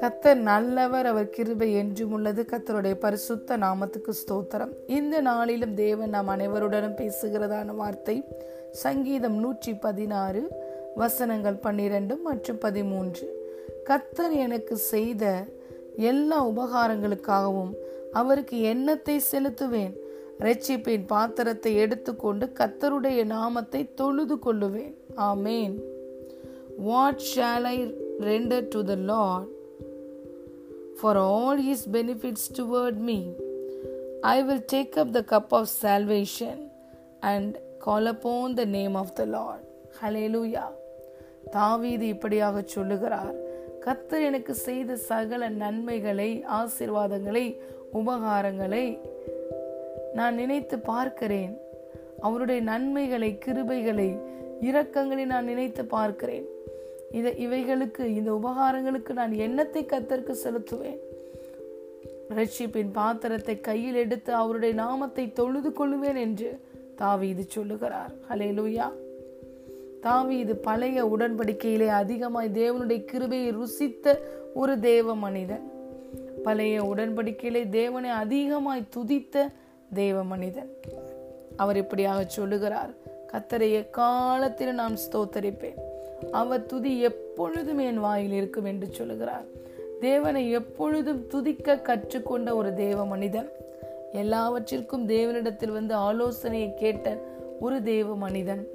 கத்தர் நல்லவர் அவர் கிருபை என்றும் உள்ளது. கத்தருடைய பரிசுத்த நாமத்துக்கு ஸ்தோத்திரம். இந்த நாளிலும் தேவன் நாம் அனைவருடனும் பேசுகிறதான வார்த்தை சங்கீதம் நூற்றி பதினாறு வசனங்கள் பன்னிரண்டு மற்றும் பதிமூன்று. கத்தர் எனக்கு செய்த எல்லா உபகாரங்களுக்காகவும் அவருக்கு எண்ணத்தை செலுத்துவேன். ரட்சிப்பின் பாத்திரத்தை எடுத்துக்கொண்டு கத்தருடைய நாமத்தை தொழுது கொள்ளுவேன். Amen. What shall I render to the Lord for all his benefits toward me. I will take up the cup of salvation and call upon the name of the Lord. Hallelujah. தாவீது இப்படியாக சொல்லுகிறார் கத்தர் எனக்கு செய்த சகல நன்மைகளை ஆசிர்வாதங்களை உபகாரங்களை நான் நினைத்து பார்க்கிறேன் அவருடைய நன்மைகளை கிருபைகளை இரக்கங்களை நான் நினைத்து பார்க்கிறேன். இதை இவைகளுக்கு இந்த உபகாரங்களுக்கு நான் எண்ணத்தை கத்தற்கு செலுத்துவேன். ரட்சிப்பின் பாத்திரத்தை கையில் எடுத்து அவருடைய நாமத்தை தொழுது கொள்ளுவேன் என்று தாவீது சொல்லுகிறார். ஹலே லூயா தாவீது பழைய உடன்படிக்கையிலே அதிகமாய் தேவனுடைய கிருபையை ருசித்த ஒரு தேவ மனிதன். பழைய உடன்படிக்கையிலே தேவனை அதிகமாய் துதித்த தேவ மனிதன். அவர் இப்படியாக சொல்லுகிறார். கத்தரை எக்காலத்தில் நான் ஸ்தோத்தரிப்பேன். அவர் துதி எப்பொழுதும் என் வாயில் இருக்கும் என்று சொல்லுகிறார். தேவனை எப்பொழுதும் துதிக்க கற்றுக்கொண்ட ஒரு தேவ மனிதன். எல்லாவற்றிற்கும் தேவனிடத்தில் வந்து ஆலோசனையை கேட்ட ஒரு தேவ மனிதன்.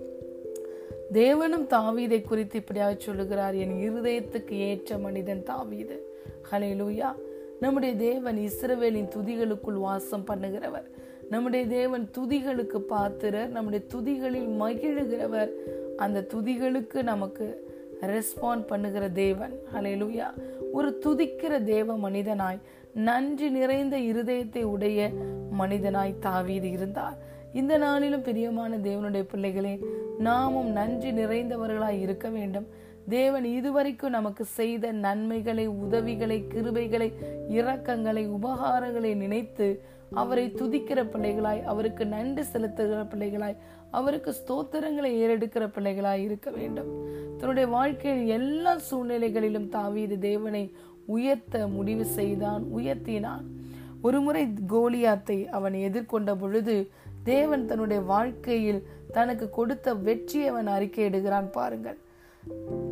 தேவனும் தாவீதை குறித்து இப்படியாக சொல்லுகிறார். என் இருதயத்துக்கு ஏற்ற மனிதன் தாவீது. ஹலேலூயா நம்முடைய தேவன் இஸ்ரவேலின் துதிகளுக்குள் வாசம் பண்ணுகிறவர். நம்முடைய தேவன் துதிகளுக்கு பாத்திரர் நம்முடைய துதிகளில் மகிழுகிறவர். அந்த துதிகளுக்கு நமக்கு ரெஸ்பாண்ட் பண்ணுகிற தேவன். ஹலேலூயா ஒரு துதிக்கிற தேவ மனிதனாய் நன்றி நிறைந்த இருதயத்தை உடைய மனிதனாய் தாவீது இருந்தார். இந்த நாளிலும் பிரியமான தேவனுடைய பிள்ளைகளே நாமும் நன்றி நிறைந்தவர்களாய் இருக்க வேண்டும். தேவன் இதுவரைக்கும் நமக்கு செய்த நன்மைகளை உதவிகளை கிருபைகளை இரக்கங்களை உபகாரங்களை நினைத்து அவரை துதிக்கிற பிள்ளைகளாய் அவருக்கு நன்றி செலுத்துகிற பிள்ளைகளாய் அவருக்கு ஸ்தோத்திரங்களை ஏறெடுக்கிற பிள்ளைகளாய் இருக்க வேண்டும். தன்னுடைய வாழ்க்கையில் எல்லா சூழ்நிலைகளிலும் தாவீது தேவனை உயர்த்த முடிவு செய்தான் உயர்த்தினான். ஒருமுறை கோலியாத்தை அவன் எதிர்கொண்ட பொழுது தேவன் தன்னுடைய வாழ்க்கையில் தனக்கு கொடுத்த வெற்றியை அவன் அறிக்கையிடுகிறான் பாருங்கள்.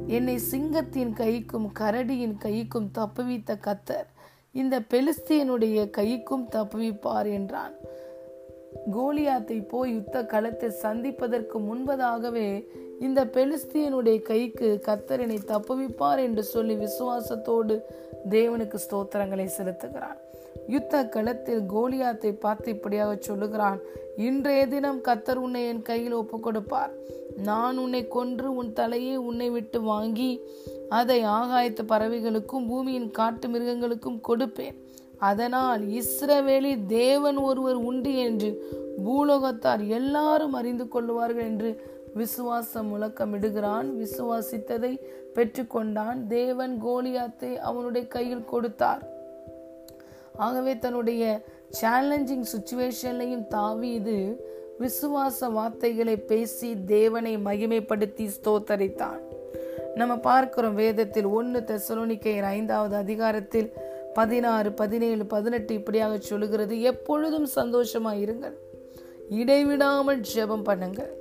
என்னை சிங்கத்தின் கைக்கும் கரடியின் கைக்கும் தப்புவித்த கத்தர் இந்த பெலிஸ்தியனுடைய கைக்கும் தப்புவிப்பார் என்றான். கோலியாத்தை போய் யுத்த களத்தை சந்திப்பதற்கு முன்பதாகவே இந்த பெலிஸ்தியனுடைய கைக்கு கத்தரினை தப்புவிப்பார் என்று சொல்லி விசுவாசத்தோடு தேவனுக்கு ஸ்தோத்திரங்களை செலுத்துகிறான் யுத்த களத்தில் கோலியாத்தை பார்த்து இப்படியாக சொல்லுகிறான் இன்றைய தினம் கத்தர் உன்னை என் கையில் ஒப்பு கொடுப்பார் நான் உன்னை கொன்று உன் தலையை உன்னை விட்டு வாங்கி அதை ஆகாயத்து பறவைகளுக்கும் பூமியின் காட்டு மிருகங்களுக்கும் கொடுப்பேன். அதனால் இஸ்ரவேலி தேவன் ஒருவர் உண்டு என்று பூலோகத்தார் எல்லாரும் அறிந்து கொள்வார்கள் என்று விசுவாசம் முழக்கமிடுகிறான். விசுவாசித்ததை பெற்றுக்கொண்டான். தேவன் கோலியாத்தை அவனுடைய கையில் கொடுத்தார். ஆகவே தன்னுடைய சேலஞ்சிங் சுச்சுவேஷன்லையும் தாவி இது விசுவாச வார்த்தைகளை பேசி தேவனை மகிமைப்படுத்தி ஸ்தோத்தரித்தான். நம்ம பார்க்கிறோம் வேதத்தில் ஒன்று தெசலோனிக்கையர் ஐந்தாவது அதிகாரத்தில் பதினாறு பதினேழு பதினெட்டு இப்படியாக சொல்லுகிறது. எப்பொழுதும் சந்தோஷமா இருங்கள். இடைவிடாமல் ஜெபம் பண்ணுங்கள்.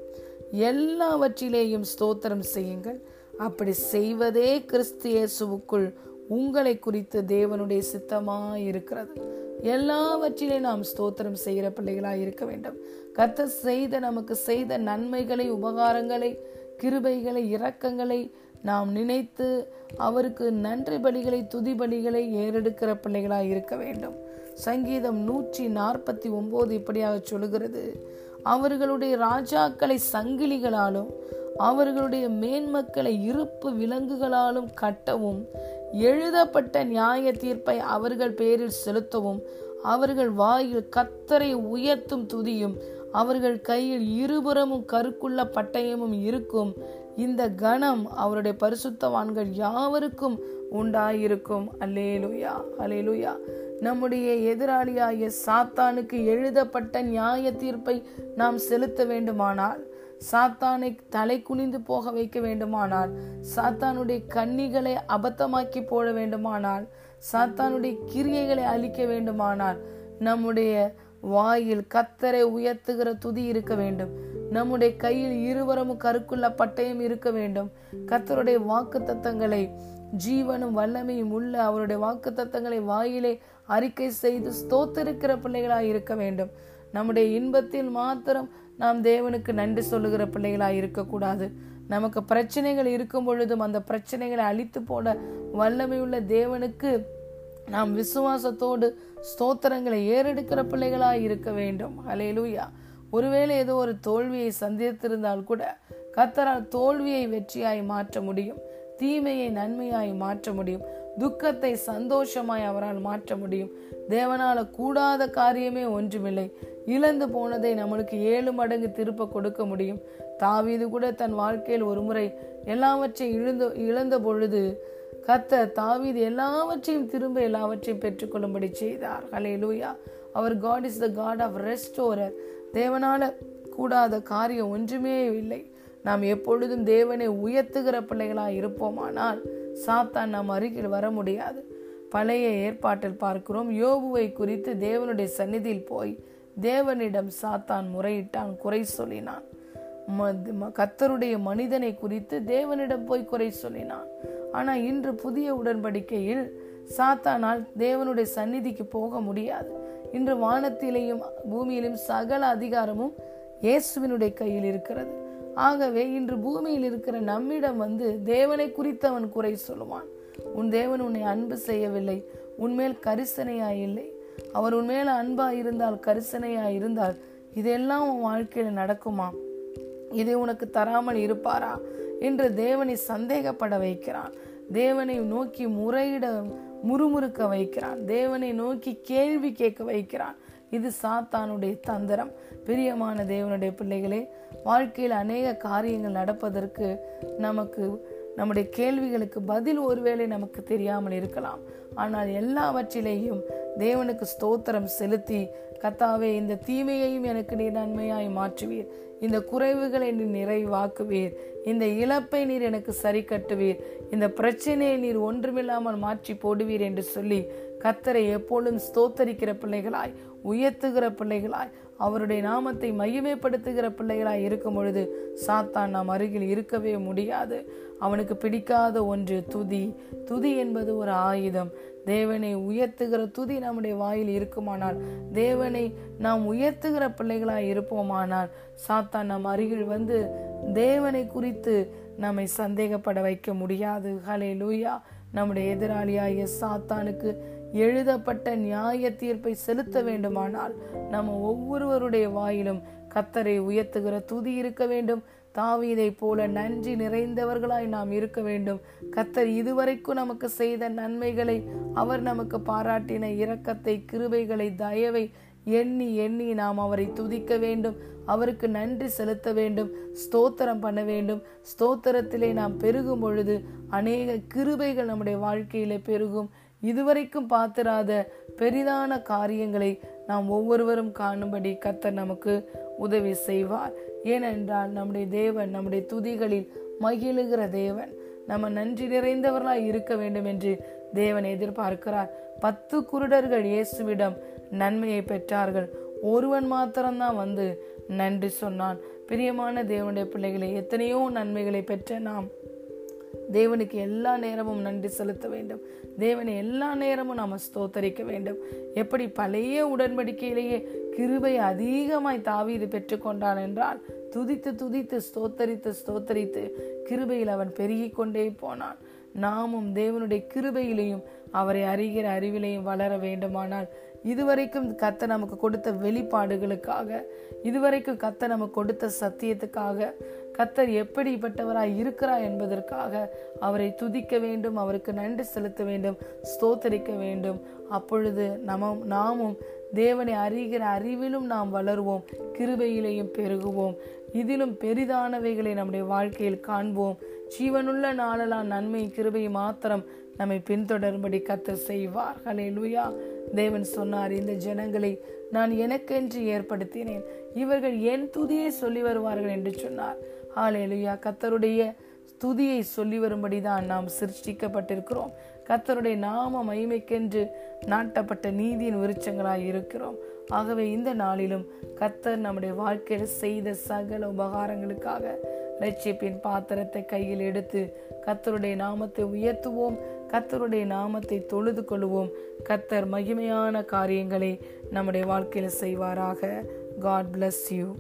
எல்லாவற்றிலேயும் ஸ்தோத்திரம் செய்யுங்கள். அப்படி செய்வதே கிறிஸ்து இயேசுவுக்குள் உங்களை குறித்து தேவனுடைய சித்தமாக இருக்கிறது. எல்லாவற்றிலே நாம் ஸ்தோத்திரம் செய்கிற பிள்ளைகளாக இருக்க வேண்டும். கத்த செய்த நமக்கு செய்த நன்மைகளை உபகாரங்களை கிருபைகளை இரக்கங்களை நாம் நினைத்து அவருக்கு நன்றி பலிகளை துதி பலிகளை ஏறெடுக்கிற பிள்ளைகளாய் இருக்க வேண்டும். சங்கீதம் நூற்றி நாற்பத்தி ஒன்பது இப்படியாக சொல்லுகிறது. அவர்களுடைய ராஜாக்களை சங்கிலிகளாலும் அவர்களுடைய மேன்மக்களை இருப்பு விலங்குகளாலும் கட்டவும் எழுதப்பட்ட நியாய தீர்ப்பை அவர்கள் பேரில் செலுத்தவும் அவர்கள் வாயில் கத்தரை உயர்த்தும் துதியும் அவர்கள் கையில் இருபுறமும் கருக்குள்ள பட்டயமும் இருக்கும். இந்த கணம் அவருடைய பரிசுத்தவான்கள் யாவருக்கும் உண்டாயிருக்கும். அலேலுயா அலேலுயா நம்முடைய எதிராளியாகிய சாத்தானுக்கு எழுதப்பட்ட நியாய தீர்ப்பை நாம் செலுத்த வேண்டுமானால் சாத்தானை தலை குனிந்து போக வைக்க வேண்டுமானால் சாத்தானுடைய கன்னிகளை அபத்தமாக்கி போட வேண்டுமானால் சாத்தானுடைய கிரியைகளை அழிக்க வேண்டுமானால் நம்முடைய வாயில் கத்தரை உயர்த்துகிற துதி இருக்க வேண்டும். நம்முடைய கையில் இருவரமும் கருக்குள்ள பட்டயம் இருக்க வேண்டும். கத்தருடைய வாக்கு தத்தங்களை ஜீவனும் வல்லமையும் உள்ள அவருடைய வாக்கு தத்தங்களை வாயிலே அறிக்கை செய்து ஸ்தோத்திருக்கிற பிள்ளைகளாய் இருக்க வேண்டும். நம்முடைய இன்பத்தில் மாத்திரம் நாம் தேவனுக்கு நன்றி சொல்லுகிற பிள்ளைகளாய் இருக்கக்கூடாது நமக்கு பிரச்சனைகள் இருக்கும் பொழுதும் அந்த பிரச்சனைகளை அழித்து போட வல்லமையுள்ள தேவனுக்கு நாம் விசுவாசத்தோடு ஸ்தோத்திரங்களை ஏறெடுக்கிற பிள்ளைகளாய் இருக்க வேண்டும். அலையலூயா ஒருவேளை ஏதோ ஒரு தோல்வியை சந்தித்திருந்தால் கூட கத்தரால் தோல்வியை வெற்றியாய் மாற்ற முடியும். தீமையை நன்மையாய் மாற்ற முடியும். துக்கத்தை சந்தோஷமாய் அவரால் மாற்ற முடியும். தேவனால கூடாத காரியமே ஒன்றுமில்லை. இழந்து போனதை நம்மளுக்கு ஏழு மடங்கு திருப்ப கொடுக்க முடியும். தாவீது கூட தன் வாழ்க்கையில் ஒரு முறை எல்லாவற்றையும் இழந்து இழந்த பொழுது கத்த தாவீது எல்லாவற்றையும் திரும்ப எல்லாவற்றையும் பெற்றுக்கொள்ளும்படி செய்தார். Hallelujah our God is the God of restorer தேவனால கூடாத காரியம் ஒன்றுமே இல்லை. நாம் எப்பொழுதும் தேவனை உயர்த்துகிற பிள்ளைகளாக இருப்போமானால் சாத்தான் நாம் அருகில் வர முடியாது. பழைய ஏற்பாட்டில் பார்க்கிறோம் யோபுவை குறித்து தேவனுடைய சந்நிதியில் போய் தேவனிடம் சாத்தான் முறையிட்டான் குறை சொல்லினான். கத்தருடைய மனிதனை குறித்து தேவனிடம் போய் குறை சொல்லினான். ஆனா இன்று புதிய உடன்படிக்கையில் சாத்தானால் தேவனுடைய சந்நிதிக்கு போக முடியாது. இன்று வானத்திலேயும் பூமியிலும் சகல அதிகாரமும் இயேசுவினுடைய கையில் இருக்கிறது. ஆகவே இன்று பூமியில் இருக்கிற நம்மிடம் வந்து தேவனை குறித்தவன் குறை சொல்லுவான். உன் தேவன் உன்னை அன்பு செய்யவில்லை உன்மேல் கரிசனையா இல்லை அவர் உன்மேல் அன்பா இருந்தால் கரிசனையா இருந்தால் இதெல்லாம் உன் வாழ்க்கையில நடக்குமா? இதை உனக்கு தராமல் இருப்பாரா? என்று தேவனை சந்தேகப்பட வைக்கிறான். தேவனை நோக்கி முறையிட முறுமுறுக்க வைக்கிறான். தேவனை நோக்கி கேள்வி கேட்க வைக்கிறான். இது சாத்தானுடைய தந்திரம். பிரியமான தேவனுடைய பிள்ளைகளே வாழ்க்கையில் அநேக காரியங்கள் நடப்பதற்கு நமக்கு நம்முடைய கேள்விகளுக்கு பதில் ஒருவேளை நமக்கு தெரியாமல் இருக்கலாம். ஆனால் எல்லாவற்றிலேயும் தேவனுக்கு ஸ்தோத்திரம் செலுத்தி கத்தாவே இந்த தீமையையும் எனக்கு நீர் நன்மையாய் மாற்றுவீர். இந்த குறைவுகளை நீர் நிறைவாக்குவீர். இந்த இழப்பை நீர் எனக்கு சரி கட்டுவீர் இந்த பிரச்சனையை நீர் ஒன்றுமில்லாமல் மாற்றி போடுவீர் என்று சொல்லி கத்தரை எப்பொழுதும் ஸ்தோத்தரிக்கிற பிள்ளைகளாய் உயர்த்துகிற பிள்ளைகளாய் அவருடைய நாமத்தை மையமைப்படுத்துகிற பிள்ளைகளாய் இருக்கும் பொழுது சாத்தான் நாம் அருகில் இருக்கவே முடியாது. அவனுக்கு பிடிக்காத ஒன்று துதி. துதி என்பது ஒரு ஆயுதம். தேவனை உயர்த்துகிற துதி நம்முடைய வாயில் இருக்குமானால் தேவனை நாம் உயர்த்துகிற பிள்ளைகளாய் இருப்போமானால் சாத்தான் நம் அருகில் வந்து தேவனை குறித்து நம்மை சந்தேகப்பட வைக்க முடியாது. ஹலே லூயா நம்முடைய எதிராளியாகிய சாத்தானுக்கு எழுதப்பட்ட நியாய தீர்ப்பை செலுத்த வேண்டுமானால் நம்ம ஒவ்வொருவருடைய வாயிலும் கத்தரை உயர்த்துகிற துதி இருக்க வேண்டும். தாவீதை போல நன்றி நிறைந்தவர்களாய் நாம் இருக்க வேண்டும். கத்தர் இதுவரைக்கும் நமக்கு செய்த நன்மைகளை அவர் நமக்கு பாராட்டின இரக்கத்தை கிருபைகளை தயவை எண்ணி எண்ணி நாம் அவரை துதிக்க வேண்டும். அவருக்கு நன்றி செலுத்த வேண்டும். ஸ்தோத்திரம் பண்ண வேண்டும். ஸ்தோத்திரத்திலே நாம் பெருகும் பொழுது அநேக கிருபைகள் நம்முடைய வாழ்க்கையிலே பெருகும். இதுவரைக்கும் பார்த்திராத பெரிதான காரியங்களை நாம் ஒவ்வொருவரும் காணும்படி கத்தர் நமக்கு உதவி செய்வார். ஏனென்றால் நம்முடைய தேவன் நம்முடைய துதிகளில் மகிழுகிற தேவன். நம்ம நன்றி நிறைந்தவர்களாய் இருக்க வேண்டும் என்று தேவன் எதிர்பார்க்கிறார். பத்து குருடர்கள் இயேசுவிடம் நன்மையை பெற்றார்கள். ஒருவன் மாத்திரம்தான் வந்து நன்றி சொன்னான். பிரியமான தேவனுடைய பிள்ளைகளை எத்தனையோ நன்மைகளை பெற்ற நாம் தேவனுக்கு எல்லா நேரமும் நன்றி செலுத்த வேண்டும். தேவனை எல்லா நேரமும் நாம் ஸ்தோத்தரிக்க வேண்டும். எப்படி பழைய உடன்படிக்கையிலேயே கிருபை அதிகமாய் தாவீது பெற்றுக்கொண்டான் என்றால் துதித்து துதித்து ஸ்தோத்தரித்து ஸ்தோத்தரித்து கிருபையில் அவன் பெருகி கொண்டே போனான். நாமும் தேவனுடைய கிருபையிலையும் அவரை அறிகிற அறிவிலையும் வளர வேண்டுமானால் இதுவரைக்கும் கத்த நமக்கு கொடுத்த வெளிப்பாடுகளுக்காக இதுவரைக்கும் கத்த நமக்கு கொடுத்த சத்தியத்துக்காக கத்தர் எப்படிப்பட்டவராய் இருக்கிறார் என்பதற்காக அவரை துதிக்க வேண்டும் அவருக்கு நன்றி செலுத்த வேண்டும் ஸ்தோத்தரிக்க வேண்டும். அப்பொழுது நம நாமும் தேவனை அறிகிற அறிவிலும் நாம் வளருவோம் கிருபையிலையும் பெருகுவோம். இதிலும் பெரிதானவைகளை நம்முடைய வாழ்க்கையில் காண்போம். ஜீவனுள்ள நாளெல்லாம் நன்மை கிருபை மாத்திரம் நம்மை பின்தொடரும்படி கத்தர் செய்வார். தேவன் சொன்னார் இந்த ஜனங்களை நான் எனக்கென்று ஏற்படுத்தினேன். இவர்கள் என் துதியை சொல்லி வருவார்கள் என்று சொன்னார். ஹalleluya. கத்தருடைய துதியை சொல்லி வரும்படிதான் நாம் சிருஷ்டிக்கப்பட்டிருக்கிறோம். கத்தருடைய நாம மகிமைக்கென்று நாட்டப்பட்ட நீதியின் விருச்சங்களாய் இருக்கிறோம். ஆகவே இந்த நாளிலும் கத்தர் நம்முடைய வாழ்க்கையில் செய்த சகல உபகாரங்களுக்காக ரட்சிப்பின் பாத்திரத்தை கையில் எடுத்து கத்தருடைய நாமத்தை உயர்த்துவோம். கத்தருடைய நாமத்தை தொழுது கொள்வோம். கத்தர் மகிமையான காரியங்களை நம்முடைய வாழ்க்கையில் செய்வாராக. God bless you